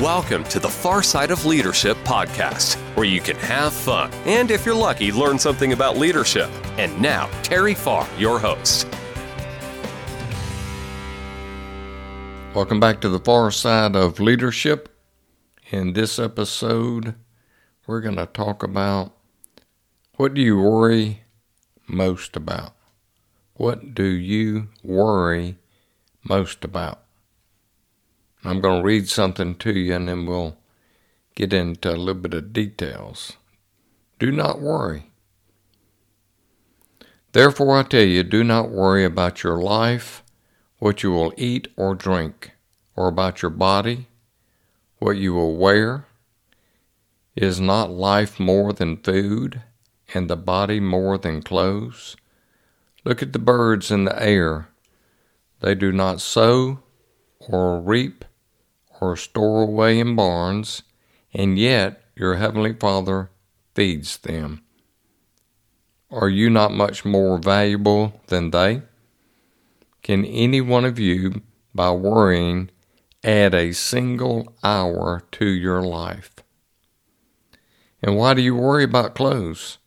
Welcome to the Far Side of Leadership podcast, where you can have fun and, if you're lucky, learn something about leadership. And now, Terry Farr, your host. Welcome back to the Far Side of Leadership. In this episode, we're going to talk about what do you worry most about? What do you worry most about? I'm going to read something to you and then we'll get into a little bit of details. Do not worry. Therefore, I tell you, do not worry about your life, what you will eat or drink, or about your body, what you will wear. Is not life more than food, and the body more than clothes? Look at the birds in the air. They do not sow or reap or store away in barns, and yet your heavenly Father feeds them. Are you not much more valuable than they? Can any one of you, by worrying, add a single hour to your life? And why do you worry about clothes?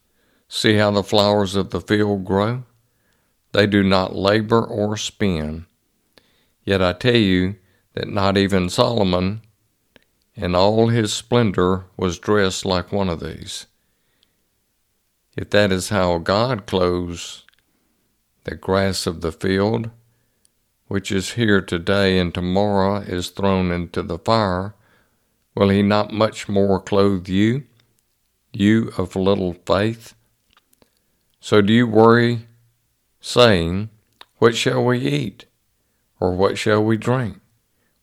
See how the flowers of the field grow? They do not labor or spin. Yet I tell you, that not even Solomon in all his splendor was dressed like one of these. If that is how God clothes the grass of the field, which is here today and tomorrow is thrown into the fire, will he not much more clothe you, you of little faith? So do you worry, saying, What shall we eat? Or what shall we drink?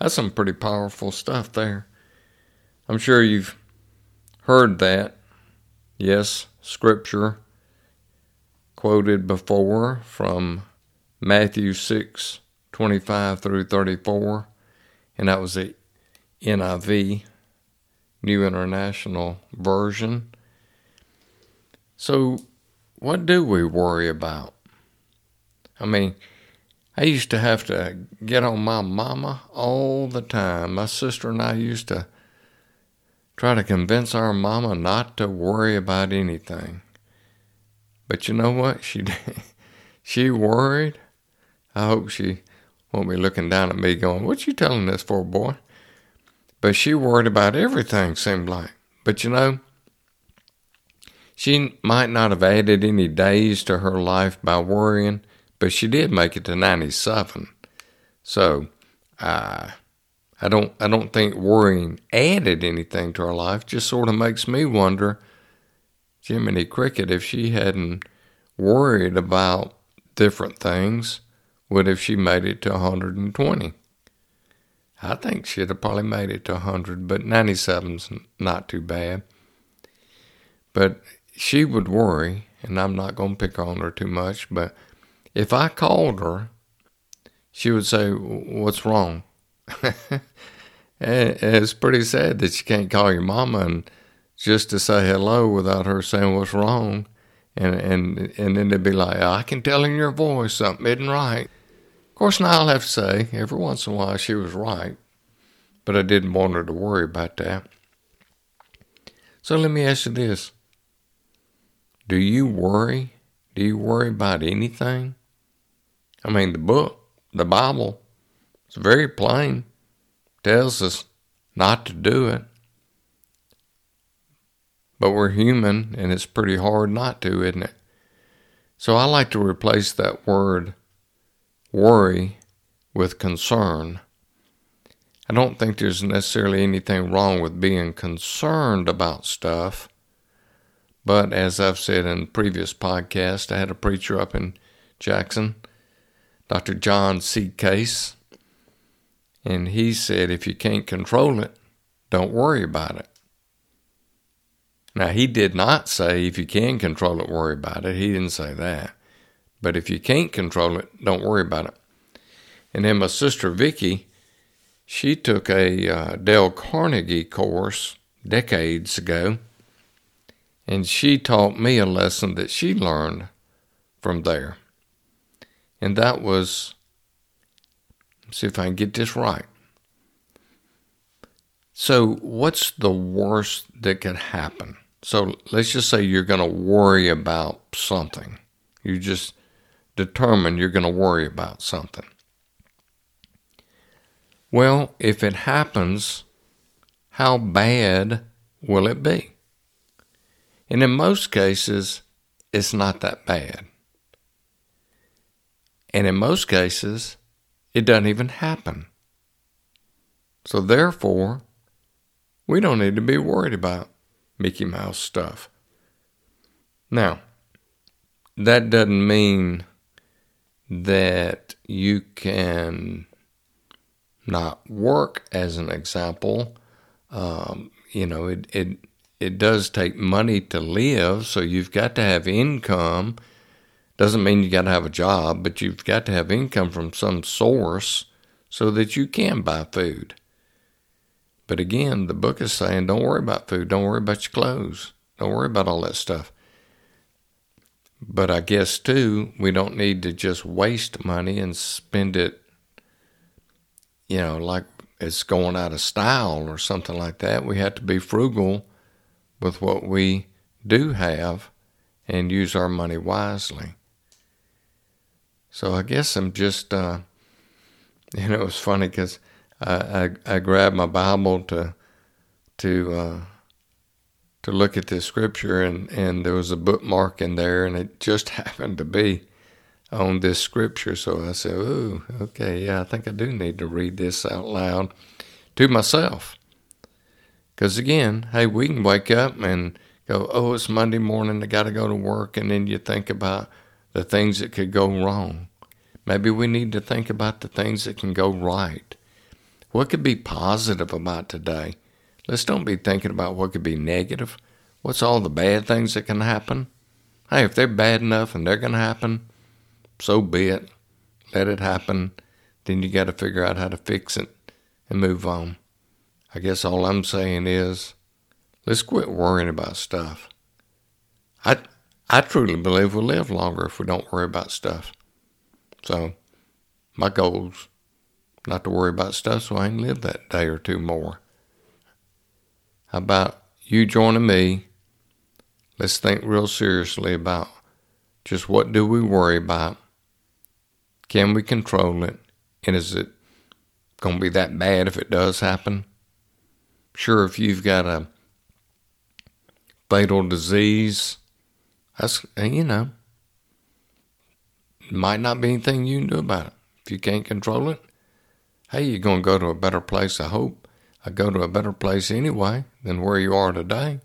That's some pretty powerful stuff there. I'm sure you've heard that. Yes, scripture quoted before from Matthew 6 25 through 34, and that was the NIV, New International Version. So, what do we worry about? I mean, I used to have to get on my mama all the time. My sister and I used to try to convince our mama not to worry about anything. But you know what? She she worried. I hope she won't be looking down at me going, "What you telling this for, boy?" But she worried about everything. Seemed like. But you know, she might not have added any days to her life by worrying but she did make it to 97. So, uh, I don't I don't think worrying added anything to her life. Just sort of makes me wonder, Jiminy Cricket, if she hadn't worried about different things, would have she made it to 120? I think she'd have probably made it to 100, but 97's not too bad. But she would worry, and I'm not going to pick on her too much, but if I called her, she would say, What's wrong? it's pretty sad that you can't call your mama and just to say hello without her saying what's wrong. And, and, and then they'd be like, I can tell in your voice something isn't right. Of course, now I'll have to say, every once in a while she was right, but I didn't want her to worry about that. So let me ask you this Do you worry? Do you worry about anything? I mean, the book, the Bible, it's very plain, tells us not to do it. But we're human and it's pretty hard not to, isn't it? So I like to replace that word worry with concern. I don't think there's necessarily anything wrong with being concerned about stuff. But as I've said in previous podcasts, I had a preacher up in Jackson Dr. John C. Case. And he said, if you can't control it, don't worry about it. Now, he did not say, if you can control it, worry about it. He didn't say that. But if you can't control it, don't worry about it. And then my sister Vicky, she took a uh, Dale Carnegie course decades ago, and she taught me a lesson that she learned from there. And that was, see if I can get this right. So, what's the worst that could happen? So, let's just say you're going to worry about something. You just determine you're going to worry about something. Well, if it happens, how bad will it be? And in most cases, it's not that bad. And in most cases, it doesn't even happen. So therefore, we don't need to be worried about Mickey Mouse stuff. Now, that doesn't mean that you can not work as an example. Um, you know, it, it it does take money to live, so you've got to have income. Doesn't mean you got to have a job, but you've got to have income from some source so that you can buy food. But again, the book is saying don't worry about food, don't worry about your clothes, don't worry about all that stuff. But I guess too, we don't need to just waste money and spend it, you know, like it's going out of style or something like that. We have to be frugal with what we do have and use our money wisely. So I guess I'm just, uh, you know, it was funny because I, I, I grabbed my Bible to to uh, to look at this scripture and and there was a bookmark in there and it just happened to be on this scripture. So I said, "Oh, okay, yeah, I think I do need to read this out loud to myself." Because again, hey, we can wake up and go, oh, it's Monday morning, I got to go to work. And then you think about the things that could go wrong. Maybe we need to think about the things that can go right. What could be positive about today? Let's don't be thinking about what could be negative. What's all the bad things that can happen? Hey, if they're bad enough and they're going to happen, so be it. Let it happen. Then you got to figure out how to fix it and move on. I guess all I'm saying is let's quit worrying about stuff. I I truly believe we'll live longer if we don't worry about stuff. So my goal's not to worry about stuff so I can live that day or two more. How about you joining me? Let's think real seriously about just what do we worry about? Can we control it? And is it going to be that bad if it does happen? Sure, if you've got a fatal disease, that's, you know, might not be anything you can do about it. If you can't control it, hey, you're going to go to a better place, I hope. I go to a better place anyway than where you are today.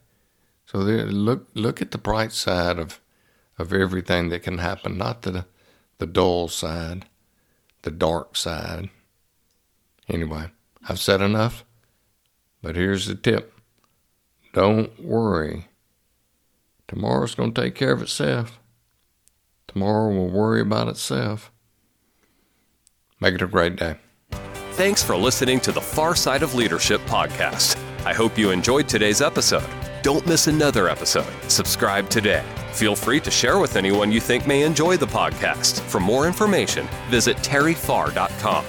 So there, look look at the bright side of of everything that can happen, not the the dull side, the dark side. Anyway, I've said enough. But here's the tip don't worry. Tomorrow's going to take care of itself. Tomorrow will worry about itself. Make it a great day. Thanks for listening to the Far Side of Leadership podcast. I hope you enjoyed today's episode. Don't miss another episode. Subscribe today. Feel free to share with anyone you think may enjoy the podcast. For more information, visit terryfarr.com.